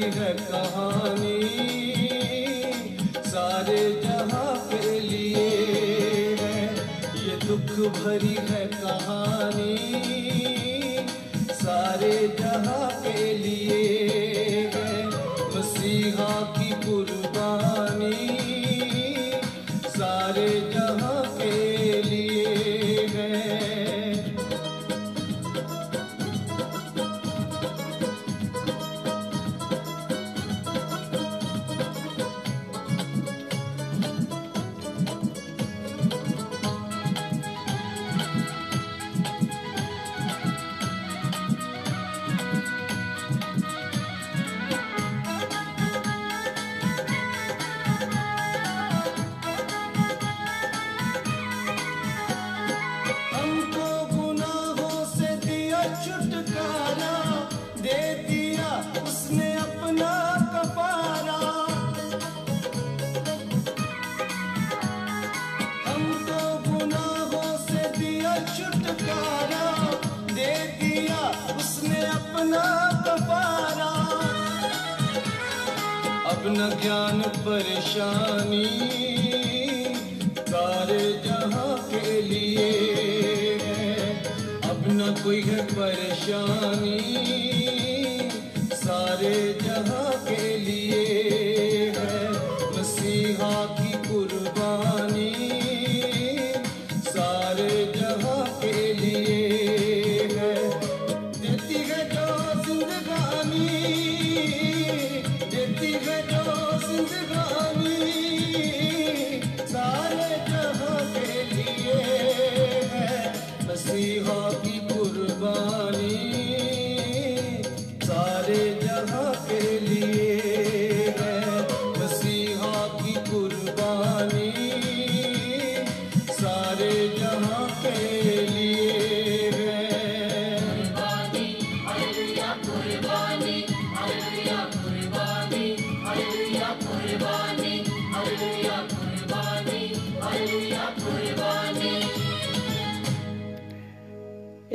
भरी है कहानी सारे जहां के लिए है ये दुख भरी है कहानी सारे जहां के लिए है मसीहा की कुर्बानी सारे जहां ਆਪ ਨ ਗਿਆਨ ਪਰੇਸ਼ਾਨੀ। ਸਾਰੇ ਜਹਾਂ ਕੇ ਲਿਏ ਆਪਣਾ ਕੋਈ ਹੈ ਪਰੇਸ਼ਾਨੀ। ਸਾਰੇ ਜਹਾਂ ਕੇ ਲਿਏ ਹੈ ਮਸੀਹਾ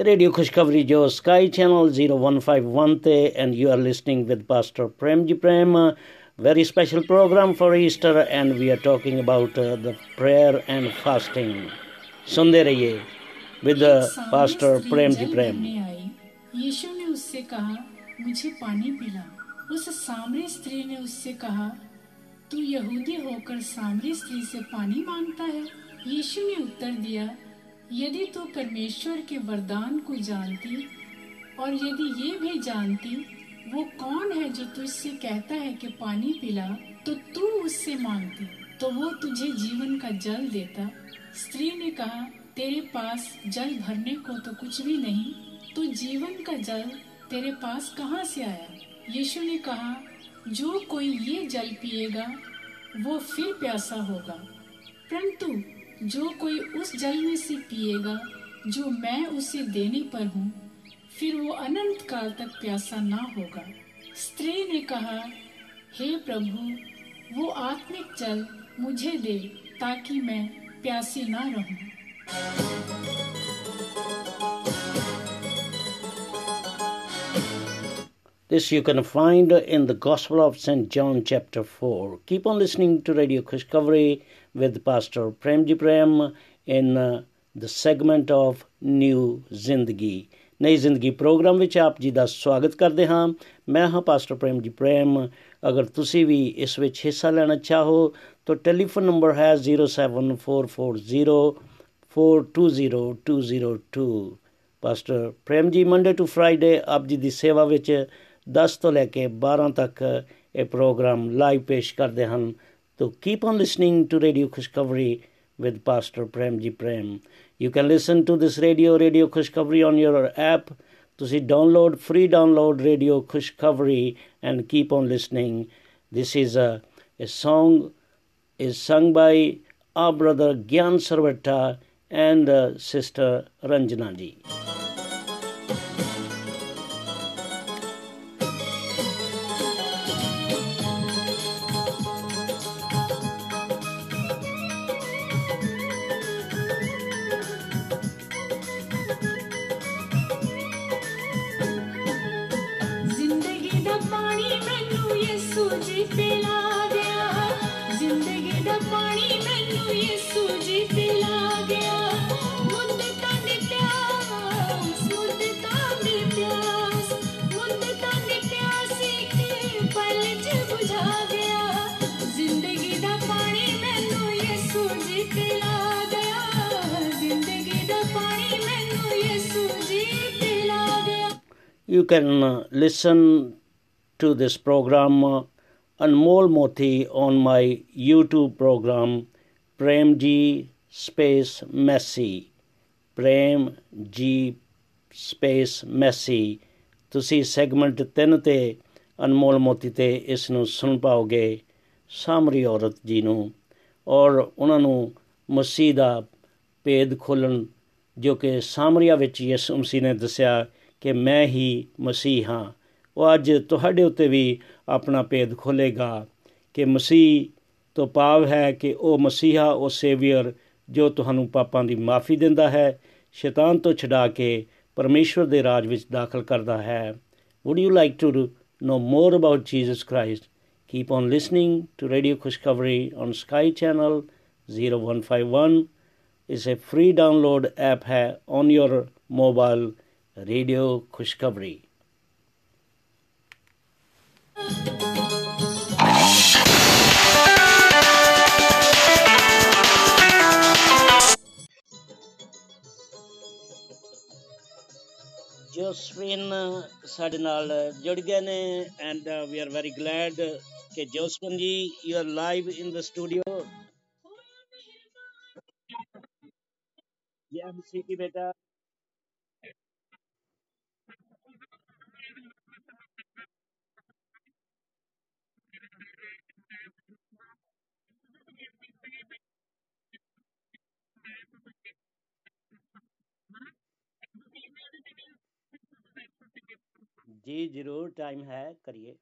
रेडियो खुशखबरी जो sky channel zero one five one ते and you are listening with pastor Prem ji Prem very special program for Easter and we are talking about uh, the prayer and fasting. सुनते रहिए with pastor Prem ji प्रेम यीशु ने उससे कहा मुझे पानी पिला। उस सामरी स्त्री ने उससे कहा तू यहूदी होकर सामरी स्त्री से पानी माँगता है? यीशु ने उत्तर दिया यदि तू परमेश्वर के वरदान को जानती और यदि ये भी जानती, वो कौन है जो तुझसे कहता है कि पानी पिला तो तू उससे मांगती। तो वो तुझे जीवन का जल देता। स्त्री ने कहा, तेरे पास जल भरने को तो कुछ भी नहीं तो जीवन का जल तेरे पास कहाँ से आया? यीशु ने कहा, जो कोई ये जल पिएगा, वो फिर प्यासा होगा। परंतु जो कोई उस जल में से पिएगा, जो मैं उसे देने पर हूँ, फिर वो अनंत काल तक प्यासा ना होगा। स्त्री ने कहा, हे प्रभु, वो आत्मिक जल मुझे दे ताकि मैं प्यासी ना रहूँ। This you can find in the Gospel of St. John, chapter 4. Keep on listening to Radio Khushkaveri with Pastor Premji Prem in uh, the segment of New Zindagi. ਨਈ ਜ਼ਿੰਦਗੀ ਪ੍ਰੋਗਰਾਮ ਵਿੱਚ ਆਪ ਜੀ ਦਾ ਸਵਾਗਤ ਕਰਦੇ ਹਾਂ ਮੈਂ ਹਾਂ ਪਾਸਟਰ ਪ੍ਰੇਮ ਜੀ ਪ੍ਰੇਮ ਅਗਰ ਤੁਸੀਂ ਵੀ ਇਸ ਵਿੱਚ ਹਿੱਸਾ ਲੈਣਾ ਚਾਹੋ ਤਾਂ ਟੈਲੀਫੋਨ ਨੰਬਰ ਹੈ 07440420202 pastor Prem ji Monday to Friday ਆਪ ਜੀ ਦੀ ਸੇਵਾ ਵਿੱਚ 10 ਤੋਂ ਲੈ ਕੇ 12 ਤੱਕ ਇਹ ਪ੍ਰੋਗਰਾਮ ਲਾਈਵ ਪੇਸ਼ ਕਰਦੇ ਹਨ ਤੋ keep on listening to radio Khushkhabri with Pastor Prem Ji Prem. You can listen to this radio, Radio Khushkhaveri on your app. ਤੁਸੀਂ download, free download Radio Khushkhaveri and keep on listening. This is a, a song is sung by our brother Gyan Sarvata and uh, sister Ranjana You can listen to this program Anmol Moti on my YouTube program Premji Space Messi. Prem ji space Messi ਤੁਸੀਂ segment 3 ਤੇ ਅਨਮੋਲ ਮੋਤੀ ਤੇ ਇਸ ਨੂੰ ਸੁਣ ਪਾਓਗੇ ਸਾਮਰੀ ਔਰਤ ਜੀ ਨੂੰ ਔਰ ਉਹਨਾਂ ਨੂੰ ਮਸੀਹ ਦਾ ਭੇਦ ਖੋਲਣ ਜੋ ਕਿ ਸਾਮਰੀਆ ਵਿੱਚ ਯਿਸੂ ਮਸੀਹ ਨੇ ਦੱਸਿਆ ਕਿ ਮੈਂ ਹੀ ਮਸੀਹ ਹਾਂ ਉਹ ਅੱਜ ਤੁਹਾਡੇ ਉੱਤੇ ਵੀ ਆਪਣਾ ਭੇਦ ਖੋਲੇਗਾ ਕਿ ਮਸੀਹ ਤੋਂ ਭਾਵ ਹੈ ਕਿ ਉਹ ਮਸੀਹਾ ਉਹ ਸੇਵੀਅਰ ਜੋ ਤੁਹਾਨੂੰ ਪਾਪਾਂ ਦੀ ਮਾਫੀ ਦਿੰਦਾ ਹੈ ਸ਼ੈਤਾਨ ਤੋਂ ਛਡਾ ਕੇ ਪਰਮੇਸ਼ਵਰ ਦੇ ਰਾਜ ਵਿੱਚ ਦਾਖਲ ਕਰਦਾ ਹੈ Would you like to know more about Jesus Christ? Keep on listening to Radio Khushkaveri on Sky Channel 0151. It's a free download app है on your mobile Radio Khushkaveri. ਜੋਸਫਿਨ ਸਾਡੇ ਨਾਲ ਜੁੜ ਗਏ ਨੇ and we are very glad ਕਿ Josephine ji you are live in the studio ji MC ਕੀ ਬੇਟਾ ਜੀ ਜ਼ਰੂਰ ਟਾਈਮ ਹੈ ਕਰੀਏ।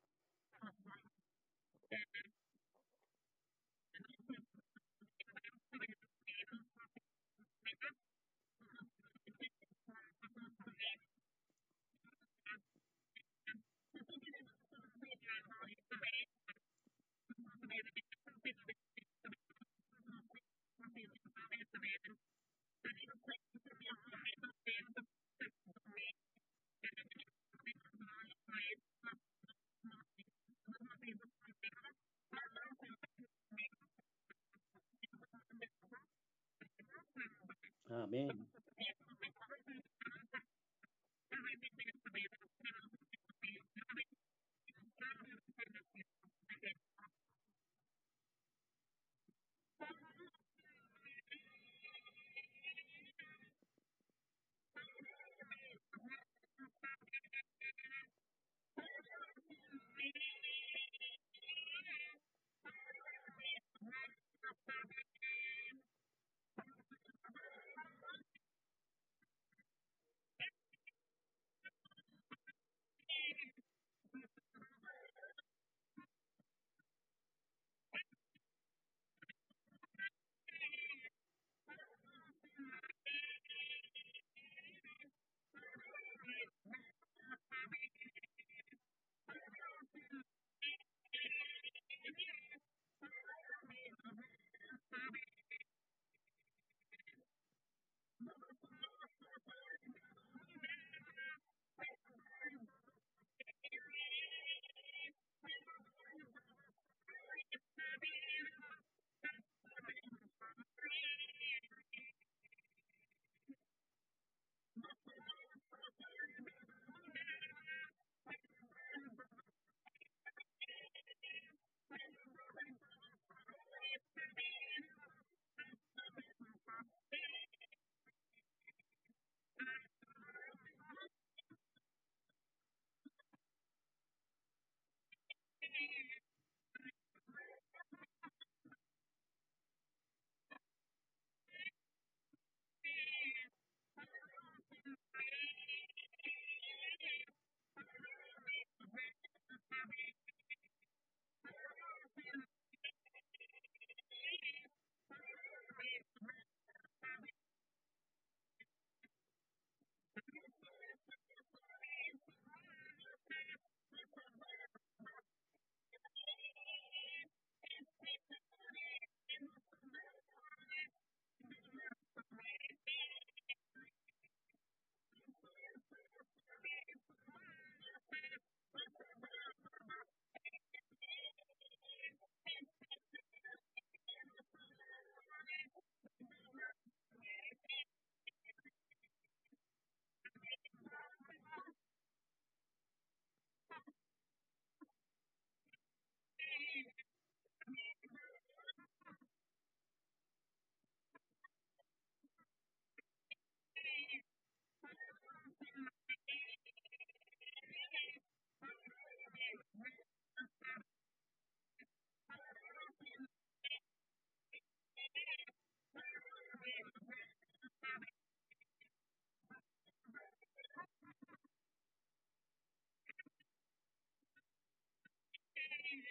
Amen.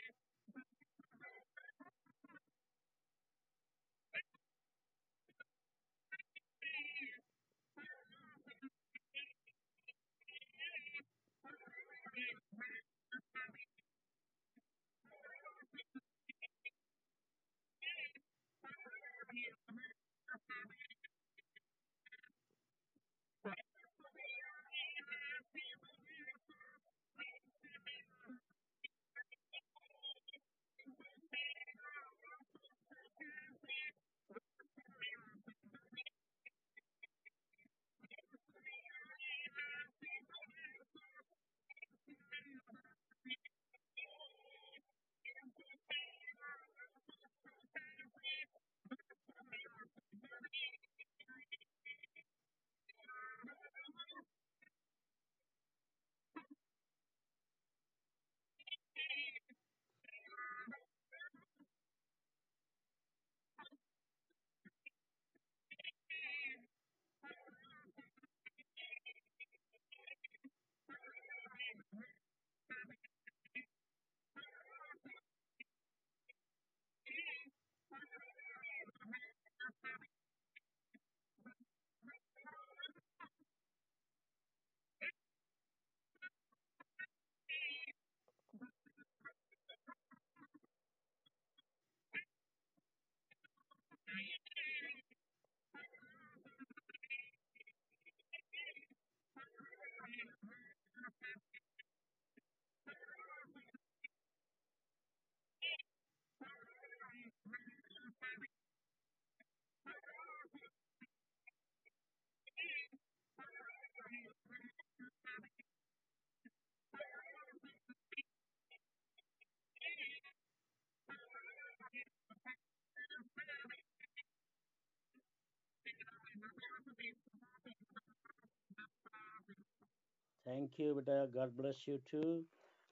Thank you ਬੇਟਾ ਗॉड ਬlesਸ ਯੂ ਟੂ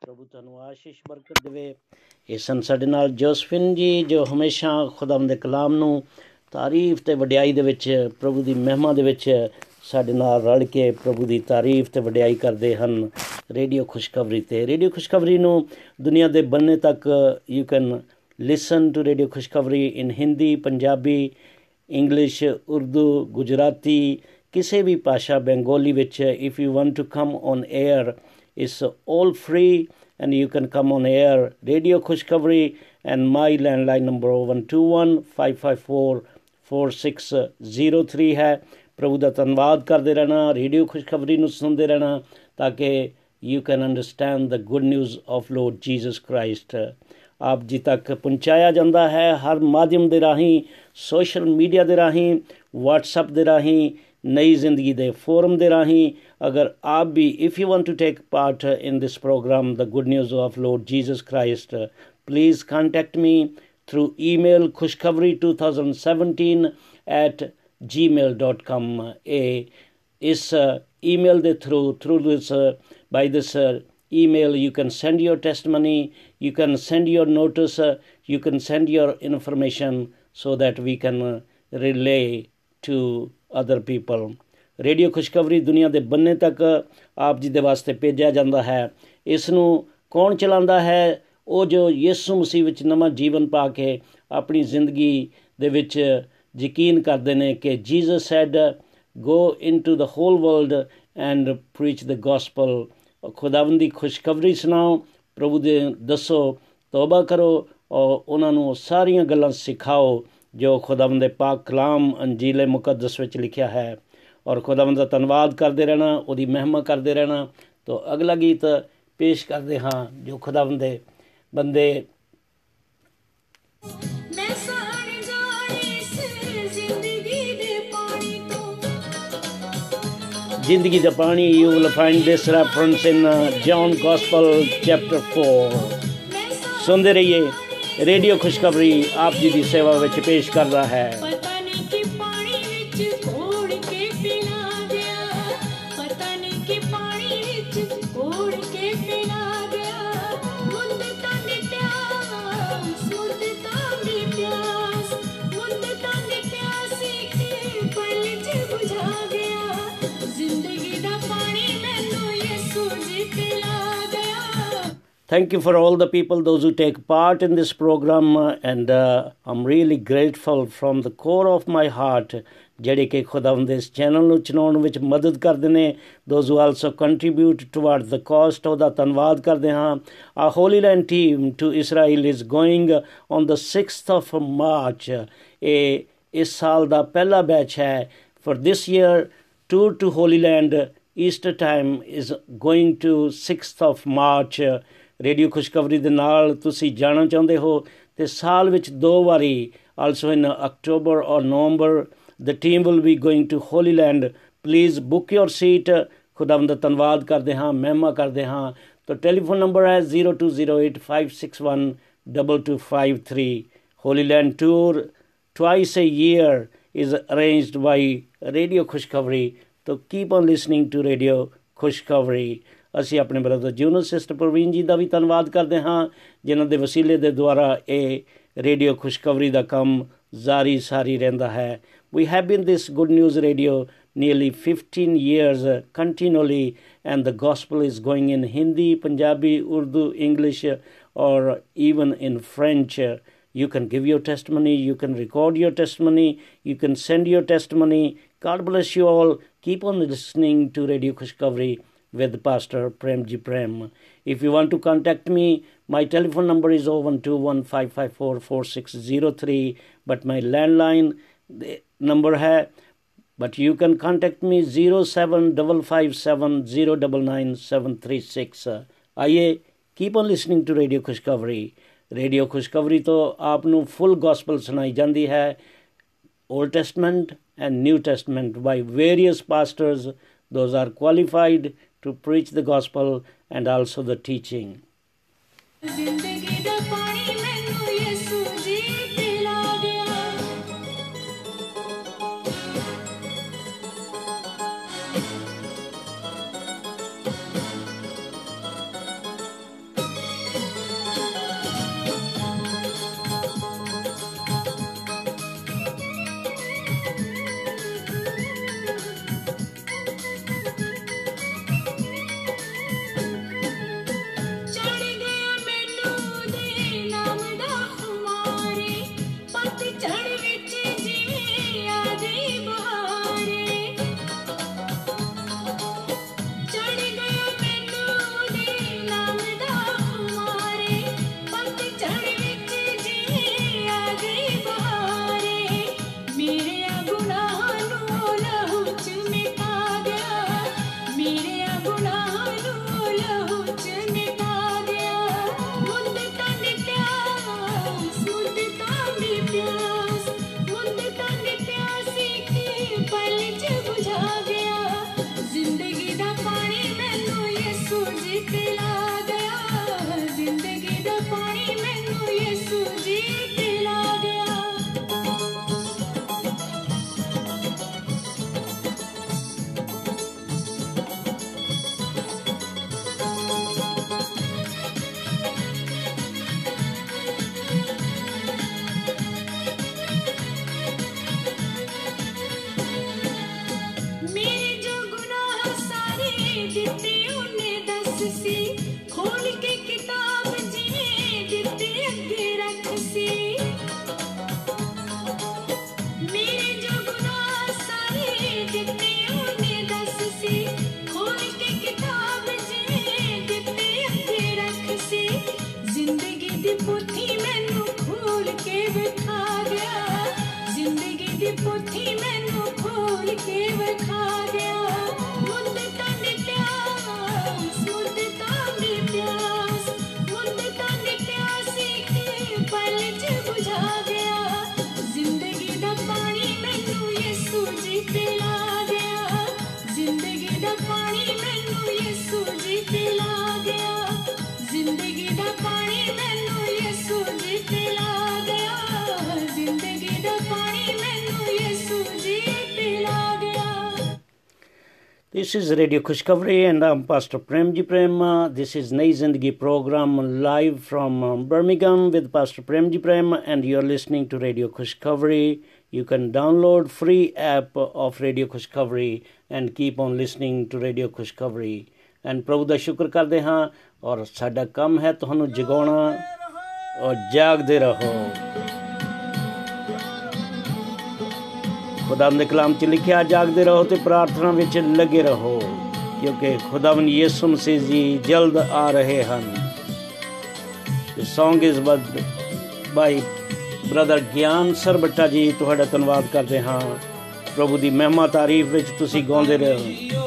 ਪ੍ਰਭੂ ਤੁਹਾਨੂੰ ਆਸ਼ੀਸ਼ ਬਰਕਤ ਦੇਵੇ। ਇਹ ਸਨ ਸਾਡੇ ਨਾਲ ਜੋਸਫਿਨ ਜੀ, ਜੋ ਹਮੇਸ਼ਾ ਖੁਦਾਵੰਦ ਦੇ ਕਲਾਮ ਨੂੰ ਤਾਰੀਫ ਤੇ ਵਡਿਆਈ ਦੇ ਵਿੱਚ, ਪ੍ਰਭੂ ਦੀ ਮਹਿਮਾ ਦੇ ਵਿੱਚ ਸਾਡੇ ਨਾਲ ਰਲ ਕੇ ਪ੍ਰਭੂ ਦੀ ਤਾਰੀਫ ਤੇ ਵਡਿਆਈ ਕਰਦੇ ਹਨ। ਰੇਡੀਓ ਖੁਸ਼ਖਬਰੀ ਤੇ। ਰੇਡੀਓ ਖੁਸ਼ਖਬਰੀ ਨੂੰ ਦੁਨੀਆ ਦੇ ਬੰਨੇ ਤੱਕ you can listen to radio Khushkhabri in Hindi Punjabi English Urdu Gujarati ਕਿਸੇ ਵੀ ਭਾਸ਼ਾ ਬੰਗਾਲੀ ਵਿੱਚ if you want to come on air it's all free and you can come on air. Radio khushkabri and my landline number 1215544603 ਹੈ ਪ੍ਰਭੂ ਦਾ ਧੰਨਵਾਦ ਕਰਦੇ ਰਹਿਣਾ radio ਖੁਸ਼ਖਬਰੀ ਨੂੰ ਸੁਣਦੇ ਰਹਿਣਾ ਤਾਂ ਕਿ you can understand the good news of Lord Jesus Christ ਆਪ ਜੀ ਤੱਕ ਪਹੁੰਚਾਇਆ ਜਾਂਦਾ ਹੈ ਹਰ ਮਾਧਿਅਮ ਦੇ ਰਾਹੀਂ ਸੋਸ਼ਲ ਮੀਡੀਆ ਦੇ ਰਾਹੀਂ WhatsApp ਦੇ ਰਾਹੀਂ ਨਈ ਜ਼ਿੰਦਗੀ ਦੇ ਫੋਰਮ ਦੇ ਰਾਹੀਂ ਅਗਰ ਆਪ ਵੀ if you want to take part in this programme the good news of lord Jesus Christ please contact me through email khushkhabri2017 at gmail.com a is uh, email the through through this uh, by this uh, email you can send your testimony you can send your notice uh, you can send your information so that we can uh, relay to other people. Radio Khushkhabri ਦੁਨੀਆ ਦੇ ਬੰਨੇ ਤੱਕ ਆਪ ਜੀ ਦੇ ਵਾਸਤੇ ਭੇਜਿਆ ਜਾਂਦਾ ਹੈ ਇਸ ਨੂੰ ਕੌਣ ਚਲਾਉਂਦਾ ਹੈ ਉਹ ਜੋ ਯਿਸੂ ਮਸੀਹ ਵਿੱਚ ਨਵਾਂ ਜੀਵਨ ਪਾ ਕੇ ਆਪਣੀ ਜ਼ਿੰਦਗੀ ਦੇ ਵਿੱਚ ਯਕੀਨ ਕਰਦੇ ਨੇ ਕਿ Jesus said go into the whole world and preach the gospel ਖੁਦਾਵੰਦ ਦੀ ਖੁਸ਼ਖਬਰੀ ਸੁਣਾਓ ਪ੍ਰਭੂ ਦੇ ਦੱਸੋ ਤੌਬਾ ਕਰੋ ਔਰ ਉਹਨਾਂ ਨੂੰ ਸਾਰੀਆਂ ਗੱਲਾਂ ਸਿਖਾਓ ਜੋ ਖੁਦਾਵੰਦ ਦੇ ਪਾਕ ਕਲਾਮ ਅੰਜੀਲ ਮੁਕੱਦਸ ਵਿੱਚ ਲਿਖਿਆ ਹੈ। ਔਰ ਖੁਦਾਵੰਦ ਦਾ ਧੰਨਵਾਦ ਕਰਦੇ ਰਹਿਣਾ ਉਹਦੀ ਮਹਿਮਾ ਕਰਦੇ ਰਹਿਣਾ ਤੋਂ ਅਗਲਾ ਗੀਤ ਪੇਸ਼ ਕਰਦੇ ਹਾਂ ਜੋ ਖੁਦਾਵੰਦ ਦੇ ਬੰਦੇ ਜ਼ਿੰਦਗੀ ਦੇ ਪਾਣੀ you will find this reference in John gospel chapter 4 ਮੈਂ ਸਾੜ ਸੁਣਦੇ ਰਹੀਏ। ਰੇਡੀਓ ਖੁਸ਼ਖਬਰੀ ਆਪ ਜੀ ਦੀ ਸੇਵਾ ਵਿੱਚ ਪੇਸ਼ ਕਰਦਾ ਹੈ। Thank you for all the people, those who take part in this program, uh, and uh, I'm really grateful from the core of my heart. ਜਿਹੜੇ ਕਿ ਖੁਦਾਵੰਦ ਦੇ ਇਸ ਚੈਨਲ ਨੂੰ ਚਲਾਉਣ ਵਿੱਚ ਮਦਦ ਕਰਦੇ ਨੇ those who also contribute toward the cost ਉਹਦਾ ਧੰਨਵਾਦ ਕਰਦੇ ਹਾਂ our holy land team to Israel is going on the 6th of March ਇਹ ਇਸ ਸਾਲ ਦਾ ਪਹਿਲਾ ਬੈਚ ਹੈ for this year tour to Holy Land Easter time is going to 6th of March radio ਖੁਸ਼ਖਬਰੀ ਦੇ ਨਾਲ ਤੁਸੀਂ ਜਾਣਨਾ ਚਾਹੁੰਦੇ ਹੋ ਤੇ ਸਾਲ ਵਿੱਚ ਦੋ ਵਾਰੀ also in October or November the team will be going to Holy Land please book your seat ਖੁਦਾਵੰਦ ਦਾ ਧੰਨਵਾਦ ਕਰਦੇ ਹਾਂ ਮਹਿਮਾ ਕਰਦੇ ਹਾਂ ਤਾਂ ਟੈਲੀਫੋਨ ਨੰਬਰ ਹੈ 0208561223 Holy Land tour twice a year is arranged by radio khushkhabri so keep on listening to radio khushkhabri ਅਸੀਂ ਆਪਣੇ ਬ੍ਰਦਰ ਜੂਨਸ ਸਿਸਟਰ ਪ੍ਰਵੀਨ ਜੀ ਦਾ ਵੀ ਧੰਨਵਾਦ ਕਰਦੇ ਹਾਂ ਜਿਨ੍ਹਾਂ ਦੇ ਵਸੀਲੇ ਦੇ ਦੁਆਰਾ ਇਹ ਰੇਡੀਓ ਖੁਸ਼ਖਬਰੀ ਦਾ ਕੰਮ ਜਾਰੀ ਸਾਰੀ ਰਹਿੰਦਾ ਹੈ we have been this good news radio nearly 15 years uh, continually and the gospel is going in hindi punjabi urdu english uh, or even in french Uh, you can give your testimony you can record your testimony you can send your testimony god bless you all keep on listening to radio khushkabri with pastor premji prem if you want to contact me my telephone number is 012155444603 but my landline the number hai but you can contact me 07557099736 आइए keep on listening to radio Khushkhabri radio Khushkhabri तो आप ਨੂੰ ਫੁੱਲ gospel ਸੁਣਾਈ ਜਾਂਦੀ ਹੈ Old Testament and New Testament by various pastors. Those are qualified to preach the gospel and also the teaching. This is Radio Khushkavri and I'm Pastor Premji Prem. Uh, This is Nai Zindagi program live from um, Birmingham with Pastor Premji Prem and you're listening to Radio Khushkavri. You can download free app of Radio Khushkavri and keep on listening to Radio Khushkavri. And ਪ੍ਰਭੂ ਦਾ ਸ਼ੁਕਰ ਕਰਦੇ ਹਾਂ ਔਰ ਸਾਡਾ ਕੰਮ ਹੈ ਤੁਹਾਨੂੰ ਜਗਾਉਣਾ ਔਰ ਜਾਗਦੇ ਰਹੋ ਖੁਦਾਵੰਦ ਦੇ ਕਲਾਮ 'ਚ ਲਿਖਿਆ, ਜਾਗਦੇ ਰਹੋ ਤੇ ਪ੍ਰਾਰਥਨਾ ਵਿੱਚ ਲੱਗੇ ਰਹੋ, ਕਿਉਂਕਿ ਖੁਦਾਵੰਦ ਯਿਸੂ ਮਸੀਹ ਜੀ ਜਲਦ ਆ ਰਹੇ ਹਨ। The song is by brother Gyan Sarbatta ji ਤੁਹਾਡਾ ਧੰਨਵਾਦ ਕਰਦੇ ਹਾਂ। ਪ੍ਰਭੂ ਦੀ ਮਹਿਮਾ ਤਾਰੀਫ ਵਿੱਚ ਤੁਸੀਂ ਗਾਉਂਦੇ ਰਹੋ।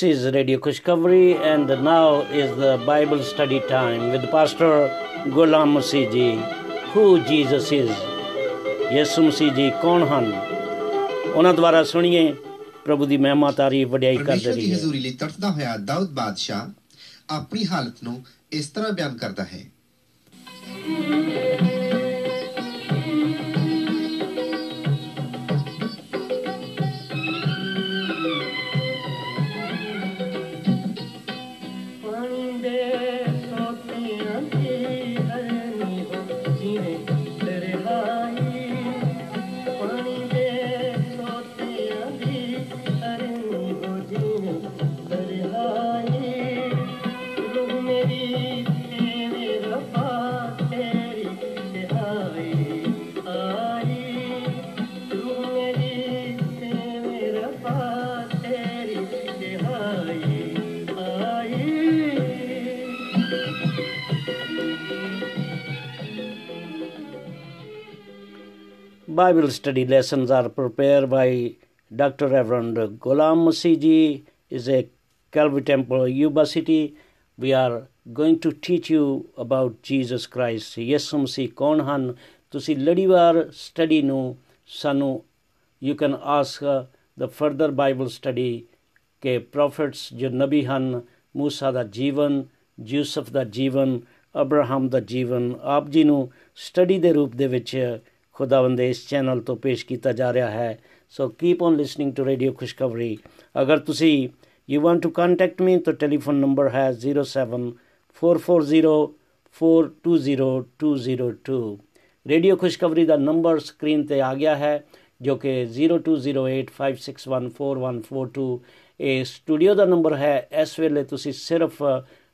This is Radio Khushkavri and now is the Bible study time with Pastor Ghulam Masih ji. Who Jesus is? ਯਿਸੂ ਮਸੀਹ ਜੀ ਕੌਣ ਹਨ ਉਹਨਾਂ ਦੁਆਰਾ ਸੁਣੀਏ ਪ੍ਰਭੂ ਦੀ ਮਹਿਮਾ ਤਾਰੀਫ ਵਡਿਆਈ ਕਰਦੇ ਦੀ ਰਹੀਏ ਹਜ਼ੂਰੀ ਲਈ ਤੜਫਦਾ ਹੋਇਆ ਦਾਊਦ ਬਾਦਸ਼ਾਹ ਆਪਣੀ ਹਾਲਤ ਨੂੰ ਇਸ ਤਰ੍ਹਾਂ ਬਿਆਨ ਕਰਦਾ ਹੈ Bible study lessons are prepared by Dr. Reverend Ghulam Masih ji is a Calvary Temple, Yuba City. We are going to teach you about Jesus Christ. ਯਿਸੂ ਮਸੀਹ ਕੌਣ ਹਨ ਤੁਸੀਂ ਲੜੀਵਾਰ ਸਟੱਡੀ ਨੂੰ ਸਾਨੂੰ you can ask uh, the further Bible study ਕਿ prophets ਜੋ ਨਬੀ ਹਨ ਮੂਸਾ ਦਾ ਜੀਵਨ ਯੂਸਫ ਦਾ ਜੀਵਨ ਅਬਰਾਹਮ ਦਾ ਜੀਵਨ ਆਪ ਜੀ ਨੂੰ ਸਟੱਡੀ ਦੇ ਰੂਪ ਦੇ ਵਿੱਚ ਖੁਦਾਵੰਦ ਦੇ ਇਸ ਚੈਨਲ ਤੋਂ ਪੇਸ਼ ਕੀਤਾ ਜਾ ਰਿਹਾ ਹੈ so keep on listening to radio Khushkhabri ਅਗਰ ਤੁਸੀਂ you want to contact me ਤਾਂ ਟੈਲੀਫੋਨ ਨੰਬਰ ਹੈ 07440420202 ਰੇਡੀਓ ਖੁਸ਼ਖਬਰੀ ਦਾ ਨੰਬਰ ਸਕਰੀਨ ਤੇ ਆ ਗਿਆ ਹੈ ਜੋ ਕਿ 020856144142 ਇਹ ਸਟੂਡੀਓ ਦਾ ਨੰਬਰ ਹੈ ਇਸ ਵੇਲੇ ਤੁਸੀਂ ਸਿਰਫ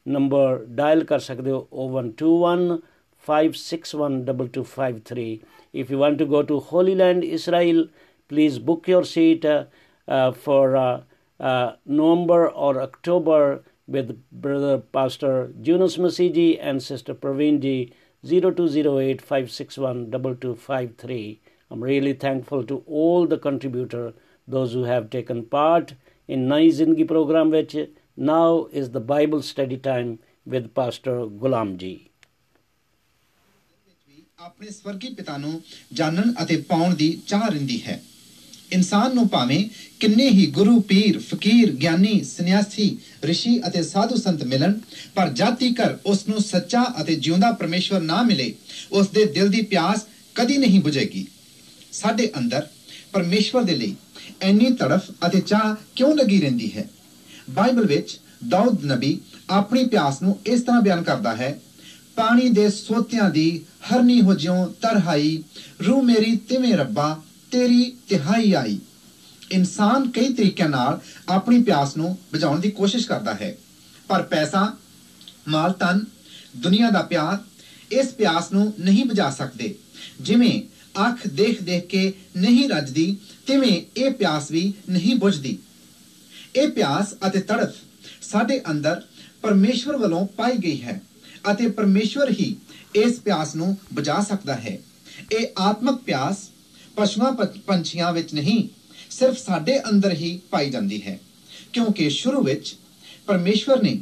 ਨੰਬਰ ਡਾਇਲ ਕਰ ਸਕਦੇ ਹੋ 0121 5612253 If you want to go to Holy Land, Israel, please book your seat uh, uh, for uh, November or October with Brother Pastor Junos Masiji and Sister Pravindji 0208 561 2253. I'm really thankful to all the contributor, those who have taken part in Nai Zindagi program, which now is the Bible study time with Pastor Gulamji. ਆਪਣੇ ਸਵਰਗੀ ਪਿਤਾ ਨੂੰ ਜਾਣਨ ਅਤੇ ਪਾਉਣ ਦੀ ਚਾਹ ਰਹਿੰਦੀ ਹੈ। ਇਨਸਾਨ ਨੂੰ ਭਾਵੇਂ ਕਿੰਨੇ ਹੀ ਗੁਰੂ, ਪੀਰ, ਫਕੀਰ, ਗਿਆਨੀ, ਸੰਨਿਆਸੀ ઋષਿ ਅਤੇ ਸਾਧੂ ਸੰਤ ਮਿਲਣ, ਪਰ ਜਦ ਤੀਕਰ ਉਸ ਨੂੰ ਸੱਚਾ ਅਤੇ ਜਿਉਂਦਾ ਪਰਮੇਸ਼ਵਰ ਨਾ ਮਿਲੇ, ਉਸ ਦੇ ਦਿਲ ਦੀ ਪਿਆਸ ਕਦੀ ਨਹੀਂ ਬੁਝੇਗੀ। ਸਾਡੇ ਅੰਦਰ ਪਰਮੇਸ਼ਵਰ ਦੇ ਲਈ ਇੰਨੀ ਤੜਫ ਅਤੇ ਚਾਹ ਕਿਉਂ ਲੱਗੀ ਰਹਿੰਦੀ ਹੈ? ਬਾਈਬਲ ਵਿੱਚ ਦਾਊਦ ਨਬੀ ਆਪਣੀ ਪਿਆਸ ਨੂੰ ਇਸ ਤਰ੍ਹਾਂ ਬਿਆਨ ਕਰਦਾ ਹੈ ਪਾਣੀ ਦੇ ਸੋਤਿਆਂ ਦੀ ਹਰਨੀ ਹੋ ਜਿਉ ਤਰਹਾਈ ਰੂ ਮੇਰੀ ਤਿਵੇਂ ਰੱਬਾ, ਤੇਰੀ ਤਿਹਾਈ ਆਈ। ਇਨਸਾਨ ਕਈ ਤਰੀਕਿਆਂ ਨਾਲ ਆਪਣੀ ਪਿਆਸ ਨੂੰ ਬੁਝਾਉਣ ਦੀ ਕੋਸ਼ਿਸ਼ ਕਰਦਾ ਹੈ। ਪਰ ਪੈਸਾ, ਮਾਲ ਤਨ ਦੁਨੀਆ ਦਾ ਪਿਆਰ, ਇਸ ਪਿਆਸ ਨੂੰ ਨਹੀਂ ਬੁਝਾ ਸਕਦੇ। ਜਿਵੇਂ ਅੱਖ ਦੇਖ ਦੇਖ ਕੇ ਨਹੀਂ ਰੱਜਦੀ, ਤਿਵੇਂ ਇਹ ਪਿਆਸ ਵੀ ਨਹੀਂ ਬੁਝਦੀ। ਇਹ ਪਿਆਸ ਅਤੇ ਤੜਫ ਸਾਡੇ ਅੰਦਰ ਪਰਮੇਸ਼ਵਰ ਵੱਲੋਂ ਪਾਈ ਗਈ ਹੈ। ਅਤੇ ਪਰਮੇਸ਼ਵਰ ਹੀ ਇਸ ਪਿਆਸ ਨੂੰ ਬੁਝਾ ਸਕਦਾ ਹੈ। ਇਹ ਆਤਮਿਕ ਪਿਆਸ ਪਸ਼ੂਆਂ ਪ- ਪੰਛੀਆਂ ਵਿੱਚ ਨਹੀਂ, ਸਿਰਫ ਸਾਡੇ ਅੰਦਰ ਹੀ ਪਾਈ ਜਾਂਦੀ ਹੈ। ਕਿਉਂਕਿ ਸ਼ੁਰੂ ਵਿੱਚ ਪਰਮੇਸ਼ਵਰ ਨੇ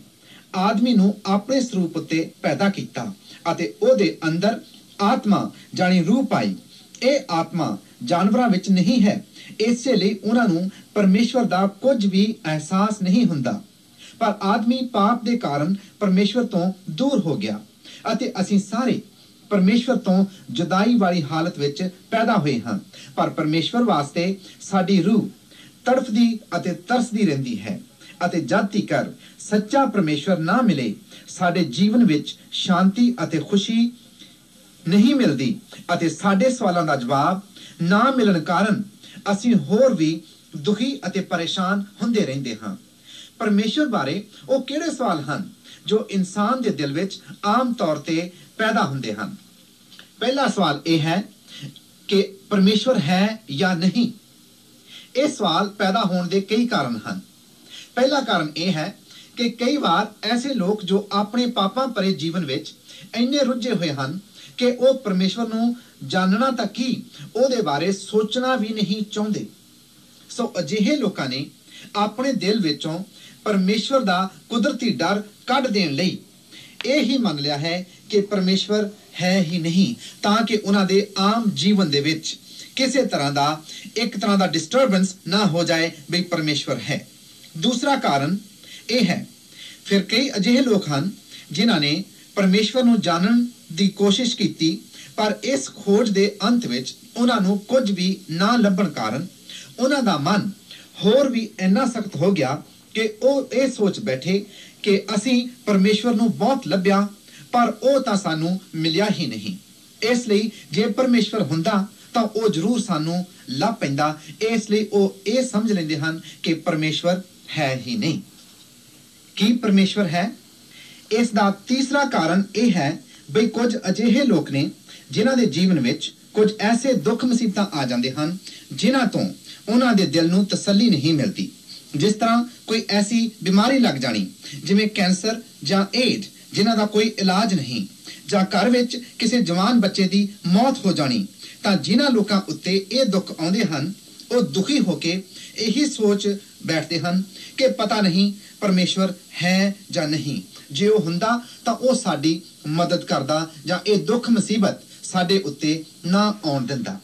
ਆਦਮੀ ਨੂੰ ਆਪਣੇ ਸਰੂਪ ਉੱਤੇ ਪੈਦਾ ਕੀਤਾ ਅਤੇ ਉਹਦੇ ਅੰਦਰ ਆਤਮਾ ਜਾਣੀ ਰੂਹ ਪਾਈ ਇਹ ਆਤਮਾ ਜਾਨਵਰਾਂ ਵਿੱਚ ਨਹੀਂ ਹੈ। ਇਸੇ ਲਈ ਉਹਨਾਂ ਨੂੰ ਪਰਮੇਸ਼ਵਰ ਦਾ ਕੁਝ ਵੀ ਅਹਿਸਾਸ ਨਹੀਂ ਹੁੰਦਾ। ਪਰ ਆਦਮੀ ਪਾਪ ਦੇ ਕਾਰਨ ਪਰਮੇਸ਼ਵਰ ਤੋਂ ਦੂਰ ਹੋ ਗਿਆ ਅਤੇ ਅਸੀਂ ਸਾਰੇ ਪਰਮੇਸ਼ਵਰ ਤੋਂ ਜੁਦਾਈ ਵਾਲੀ ਹਾਲਤ ਵਿੱਚ ਪੈਦਾ ਹੋਏ ਹਾਂ। ਪਰ ਪਰਮੇਸ਼ਵਰ ਵਾਸਤੇ ਸਾਡੀ ਰੂਹ ਤੜਫਦੀ ਅਤੇ ਤਰਸਦੀ ਰਹਿੰਦੀ ਹੈ ਅਤੇ ਜਦ ਤੀਕਰ ਸੱਚਾ ਪਰਮੇਸ਼ਵਰ ਨਾ ਮਿਲੇ, ਸਾਡੇ ਜੀਵਨ ਵਿੱਚ ਸ਼ਾਂਤੀ ਅਤੇ ਖੁਸ਼ੀ ਨਹੀਂ ਮਿਲਦੀ ਅਤੇ ਸਾਡੇ ਸਵਾਲਾਂ ਦਾ ਜਵਾਬ ਨਾ ਮਿਲਣ ਕਾਰਨ ਅਸੀਂ ਹੋਰ ਵੀ ਦੁਖੀ ਅਤੇ ਪਰੇਸ਼ਾਨ ਹੁੰਦੇ ਰਹਿੰਦੇ ਹਾਂ। ਪਰਮੇਸ਼ਵਰ ਬਾਰੇ ਉਹ ਕਿਹੜੇ ਸਵਾਲ ਹਨ ਜੋ ਇਨਸਾਨ ਦੇ ਦਿਲ ਵਿੱਚ ਆਮ ਤੌਰ ਤੇ ਪੈਦਾ ਹੁੰਦੇ ਹਨ? ਪਹਿਲਾ ਸਵਾਲ ਇਹ ਹੈ ਕਿ ਪਰਮੇਸ਼ਵਰ ਹੈ ਜਾਂ ਨਹੀਂ? ਇਹ ਸਵਾਲ ਪੈਦਾ ਹੋਣ ਦੇ ਕਈ ਕਾਰਨ ਹਨ। ਪਹਿਲਾ ਕਾਰਨ ਇਹ ਹੈ ਕਿ ਕਈ ਵਾਰ ਐਸੇ ਲੋਕ ਜੋ ਆਪਣੇ ਪਾਪਾਂ ਭਰੇ ਜੀਵਨ ਵਿੱਚ ਇੰਨੇ ਰੁੱਝੇ ਹੋਏ ਹਨ ਕਿ ਉਹ ਪਰਮੇਸ਼ਵਰ ਨੂੰ ਜਾਣਨਾ ਤੱਕ ਹੀ ਉਹਦੇ ਬਾਰੇ ਸੋਚਣਾ ਵੀ ਨਹੀਂ ਚਾਹੁੰਦੇ। ਸੋ ਅਜਿਹੇ ਲੋਕਾਂ ਨੇ ਆਪਣੇ ਦਿਲ ਵਿੱਚੋਂ ਪਰਮੇਸ਼ਵਰ ਦਾ ਕੁਦਰਤੀ ਡਰ ਕੱਢ ਦੇਣ ਲਈ। ਇਹ ਹੀ ਮੰਨ ਲਿਆ ਹੈ ਕਿ ਪਰਮੇਸ਼ਵਰ ਹੈ ਹੀ ਨਹੀਂ, ਤਾਂ ਕਿ ਉਹਨਾਂ ਦੇ ਆਮ ਜੀਵਨ ਦੇ ਵਿੱਚ ਕਿਸੇ ਤਰ੍ਹਾਂ ਦਾ, ਇੱਕ ਤਰ੍ਹਾਂ ਦਾ ਡਿਸਟਰਬੈਂਸ ਨਾ ਹੋ ਜਾਏ ਵੀ ਪਰਮੇਸ਼ਵਰ ਹੈ। ਦੂਸਰਾ ਕਾਰਨ ਇਹ ਹੈ, ਫਿਰ ਕਈ ਅਜਿਹੇ ਲੋਕ ਹਨ ਜਿਨ੍ਹਾਂ ਨੇ ਪਰਮੇਸ਼ਵਰ ਨੂੰ ਜਾਣਨ ਦੀ ਕੋਸ਼ਿਸ਼ ਕੀਤੀ, ਪਰ ਇਸ ਖੋਜ ਦੇ ਅੰਤ ਵਿੱਚ ਉਹਨਾਂ ਨੂੰ ਕੁਝ ਵੀ ਨਾ ਲੱਭਣ ਕਾਰਨ ਉਹਨਾਂ ਦਾ ਮਨ ਹੋਰ ਵੀ ਇੰਨਾ ਸਖਤ ਹੋ ਗਿਆ ਕਿ ਉਹ ਇਹ ਸੋਚ ਬੈਠੇ ਕਿ ਅਸੀਂ ਪਰਮੇਸ਼ਵਰ ਨੂੰ ਬਹੁਤ ਲੱਭਿਆ, ਪਰ ਉਹ ਤਾਂ ਸਾਨੂੰ ਮਿਲਿਆ ਹੀ ਨਹੀਂ। ਇਸ ਲਈ ਜੇ ਪਰਮੇਸ਼ਵਰ ਹੁੰਦਾ, ਤਾਂ ਉਹ ਜ਼ਰੂਰ ਸਾਨੂੰ ਲੱਭ ਪੈਂਦਾ। ਇਸ ਲਈ ਉਹ ਇਹ ਸਮਝ ਲੈਂਦੇ ਹਨ ਕਿ ਪਰਮੇਸ਼ਵਰ ਹੈ ਹੀ ਨਹੀਂ। ਕੀ ਪਰਮੇਸ਼ਵਰ ਹੈ? ਇਸ ਦਾ ਤੀਸਰਾ ਕਾਰਨ ਇਹ ਹੈ ਬਈ ਕੁਝ ਅਜਿਹੇ ਲੋਕ ਨੇ ਜਿਨ੍ਹਾਂ ਦੇ ਜੀਵਨ ਵਿੱਚ ਕੁਝ ਐਸੇ ਦੁੱਖ ਮੁਸੀਬਤਾਂ ਆ ਜਾਂਦੇ ਹਨ, ਜਿਨ੍ਹਾਂ ਤੋਂ ਉਹਨਾਂ ਦੇ ਦਿਲ ਨੂੰ ਤਸੱਲੀ ਨਹੀਂ ਮਿਲਦੀ। ਜਿਸ ਤਰ੍ਹਾਂ ਕੋਈ ਐਸੀ ਬਿਮਾਰੀ ਲੱਗ ਜਾਣੀ, ਜਿਵੇਂ ਕੈਂਸਰ ਜਾਂ ਏਡ ਜਿਨ੍ਹਾਂ ਦਾ ਕੋਈ ਇਲਾਜ ਨਹੀਂ, ਜਾਂ ਘਰ ਵਿੱਚ ਕਿਸੇ ਜਵਾਨ ਬੱਚੇ ਦੀ ਮੌਤ ਹੋ ਜਾਣੀ, ਤਾਂ ਜਿਨ੍ਹਾਂ ਲੋਕਾਂ ਉੱਤੇ ਇਹ ਦੁੱਖ ਆਉਂਦੇ ਹਨ, ਉਹ ਦੁਖੀ ਹੋ ਕੇ ਇਹੀ ਸੋਚ ਬੈਠਦੇ ਹਨ ਕਿ ਪਤਾ ਨਹੀਂ ਪਰਮੇਸ਼ਵਰ ਹੈ ਜਾਂ ਨਹੀਂ। ਜੇ ਉਹ ਹੁੰਦਾ ਤਾਂ ਉਹ ਸਾਡੀ ਮਦਦ ਕਰਦਾ ਜਾਂ ਇਹ ਦੁੱਖ ਮੁਸੀਬਤ ਸਾਡੇ ਉੱਤੇ ਨਾ ਆਉਣ ਦਿੰਦਾ।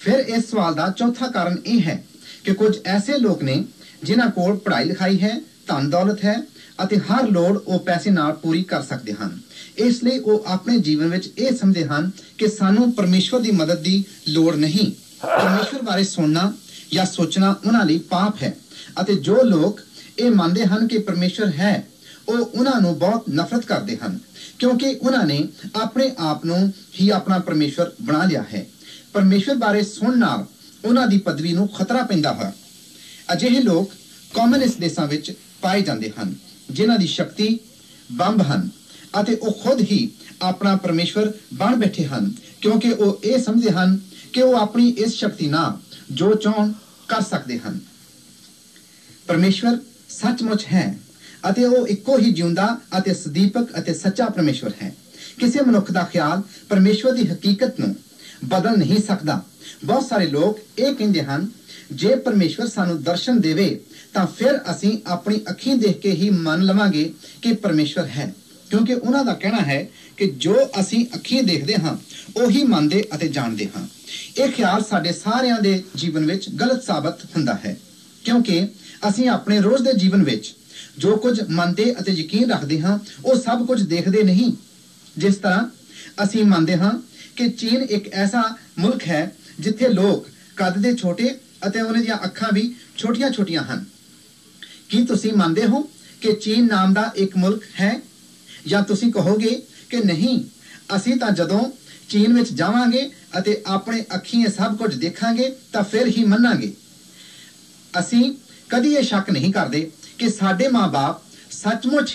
ਫਿਰ ਇਸ ਸਵਾਲ ਦਾ ਚੌਥਾ ਕਾਰਨ ਇਹ ਹੈ ਕਿ ਕੁਝ ਐਸੇ ਲੋਕ ਨੇ ਜਿਨ੍ਹਾਂ ਕੋਲ ਪੜ੍ਹਾਈ ਲਿਖਾਈ ਹੈ, ਧਨ ਦੌਲਤ ਹੈ ਅਤੇ ਹਰ ਲੋੜ ਉਹ ਪੈਸੇ ਨਾਲ ਪੂਰੀ ਕਰ ਸਕਦੇ ਹਨ। ਇਸ ਲਈ ਉਹ ਆਪਣੇ ਜੀਵਨ ਵਿੱਚ ਇਹ ਸਮਝਦੇ ਹਨ ਕਿ ਸਾਨੂੰ ਪਰਮੇਸ਼ਵਰ ਦੀ ਮਦਦ ਦੀ ਲੋੜ ਨਹੀਂ। ਪਰਮੇਸ਼ਵਰ ਬਾਰੇ ਸੁਣਨਾ ਜਾਂ ਸੋਚਣਾ ਉਹਨਾਂ ਲਈ ਪਾਪ ਹੈ ਅਤੇ ਜੋ ਲੋਕ ਇਹ ਮੰਨਦੇ ਹਨ ਕਿ ਪਰਮੇਸ਼ਵਰ ਹੈ, ਉਹ ਉਹਨਾਂ ਨੂੰ ਬਹੁਤ ਨਫ਼ਰਤ ਕਰਦੇ ਹਨ, ਕਿਉਂਕਿ ਉਹਨਾਂ ਨੇ ਆਪਣੇ ਆਪ ਨੂੰ ਹੀ ਆਪਣਾ ਪਰਮੇਸ਼ਵਰ ਬਣਾ ਲਿਆ ਹੈ। ਪਰਮੇਸ਼ਵਰ ਬਾਰੇ ਸੁਣਨ ਨਾਲ ਉਹਨਾਂ ਦੀ ਪਦਵੀ ਨੂੰ ਖਤਰਾ ਪੈਂਦਾ ਹੈ ਅਜਿਹੇ ਲੋਕ ਕਮਿਊਨਿਸਟ ਦੇਸ਼ਾਂ ਵਿੱਚ ਪਾਏ ਜਾਂਦੇ ਹਨ, ਜਿਨ੍ਹਾਂ ਦੀ ਸ਼ਕਤੀ ਬੰਬ ਹਨ ਅਤੇ ਉਹ ਖੁਦ ਹੀ ਆਪਣਾ ਪਰਮੇਸ਼ਵਰ ਬਣ ਬੈਠੇ ਹਨ, ਕਿਉਂਕਿ ਉਹ ਇਹ ਸਮਝਦੇ ਹਨ ਕਿ ਉਹ ਆਪਣੀ ਇਸ ਸ਼ਕਤੀ ਨਾਲ ਜੋ ਚਾਹਣ ਕਰ ਸਕਦੇ ਹਨ। ਪਰਮੇਸ਼ਵਰ ਸੱਚਮੁੱਚ ਹੈ ਅਤੇ ਉਹ ਇੱਕੋ ਹੀ ਜਿਉਂਦਾ ਅਤੇ ਸਦੀਪਕ ਅਤੇ ਸੱਚਾ ਪਰਮੇਸ਼ਵਰ ਹੈ। ਕਿਸੇ ਮਨੁੱਖ ਦਾ ਖਿਆਲ ਪਰਮੇਸ਼ਵਰ ਦੀ ਹਕੀਕਤ ਨੂੰ ਬਦਲ ਨਹੀਂ ਸਕਦਾ। ਬਹੁਤ ਸਾਰੇ ਲੋਕ ਇਹ ਕਹਿੰਦੇ ਹਨ, ਜੇ ਪਰਮੇਸ਼ਵਰ ਸਾਨੂੰ ਦਰਸ਼ਨ ਦੇਵੇ, ਤਾਂ ਫਿਰ ਅਸੀਂ ਆਪਣੀ ਅੱਖੀਂ ਦੇਖ ਕੇ ਹੀ ਮੰਨ ਲਵਾਂਗੇ ਕਿ ਪਰਮੇਸ਼ਵਰ ਹੈ। ਕਿਉਂਕਿ ਉਹਨਾਂ ਦਾ ਕਹਿਣਾ ਹੈ ਕਿ ਜੋ ਅਸੀਂ ਅੱਖੀਂ ਦੇਖਦੇ ਹਾਂ, ਉਹੀ ਮੰਨਦੇ ਅਤੇ ਜਾਣਦੇ ਹਾਂ। ਇਹ ਖਿਆਲ ਸਾਡੇ ਸਾਰਿਆਂ ਦੇ ਜੀਵਨ ਵਿੱਚ ਗਲਤ ਸਾਬਤ ਹੁੰਦਾ ਹੈ। ਕਿਉਂਕਿ ਅਸੀਂ ਆਪਣੇ ਰੋਜ਼ ਦੇ ਜੀਵਨ ਵਿੱਚ ਜੋ ਕੁਝ ਮੰਨਦੇ ਅਤੇ ਯਕੀਨ ਰੱਖਦੇ ਹਾਂ, ਉਹ ਸਭ ਕੁਝ ਦੇਖਦੇ ਨਹੀਂ। ਜਿਸ ਤਰ੍ਹਾਂ ਅਸੀਂ ਮੰਨਦੇ ਹਾਂ ਕਿ ਚੀਨ ਇੱਕ ਐਸਾ ਮੁਲਕ ਹੈ ਜਿੱਥੇ ਲੋਕ ਕੱਦ ਦੇ ਛੋਟੇ ਅਤੇ ਉਹਨਾਂ ਦੀਆਂ ਅੱਖਾਂ ਵੀ ਛੋਟੀਆਂ-ਛੋਟੀਆਂ ਹਨ ਕੀ ਤੁਸੀਂ ਮੰਨਦੇ ਹੋ ਕਿ ਚੀਨ ਨਾਮ ਦਾ ਇੱਕ ਮੁਲਕ ਹੈ ਜਾਂ ਤੁਸੀਂ ਕਹੋਗੇ ਕਿ ਨਹੀਂ ਅਸੀਂ ਤਾਂ ਜਦੋਂ ਚੀਨ ਵਿੱਚ ਜਾਵਾਂਗੇ ਅਤੇ ਆਪਣੇ ਅੱਖੀਂ ਇਹ ਸਭ ਕੁਝ ਦੇਖਾਂਗੇ ਤਾਂ ਫਿਰ ਹੀ ਮੰਨਾਂਗੇ ਅਸੀਂ ਕਦੀ ਇਹ ਸ਼ੱਕ ਨਹੀਂ ਕਰਦੇ ਕਿ ਸਾਡੇ ਮਾਪੇ ਸੱਚਮੁੱਚ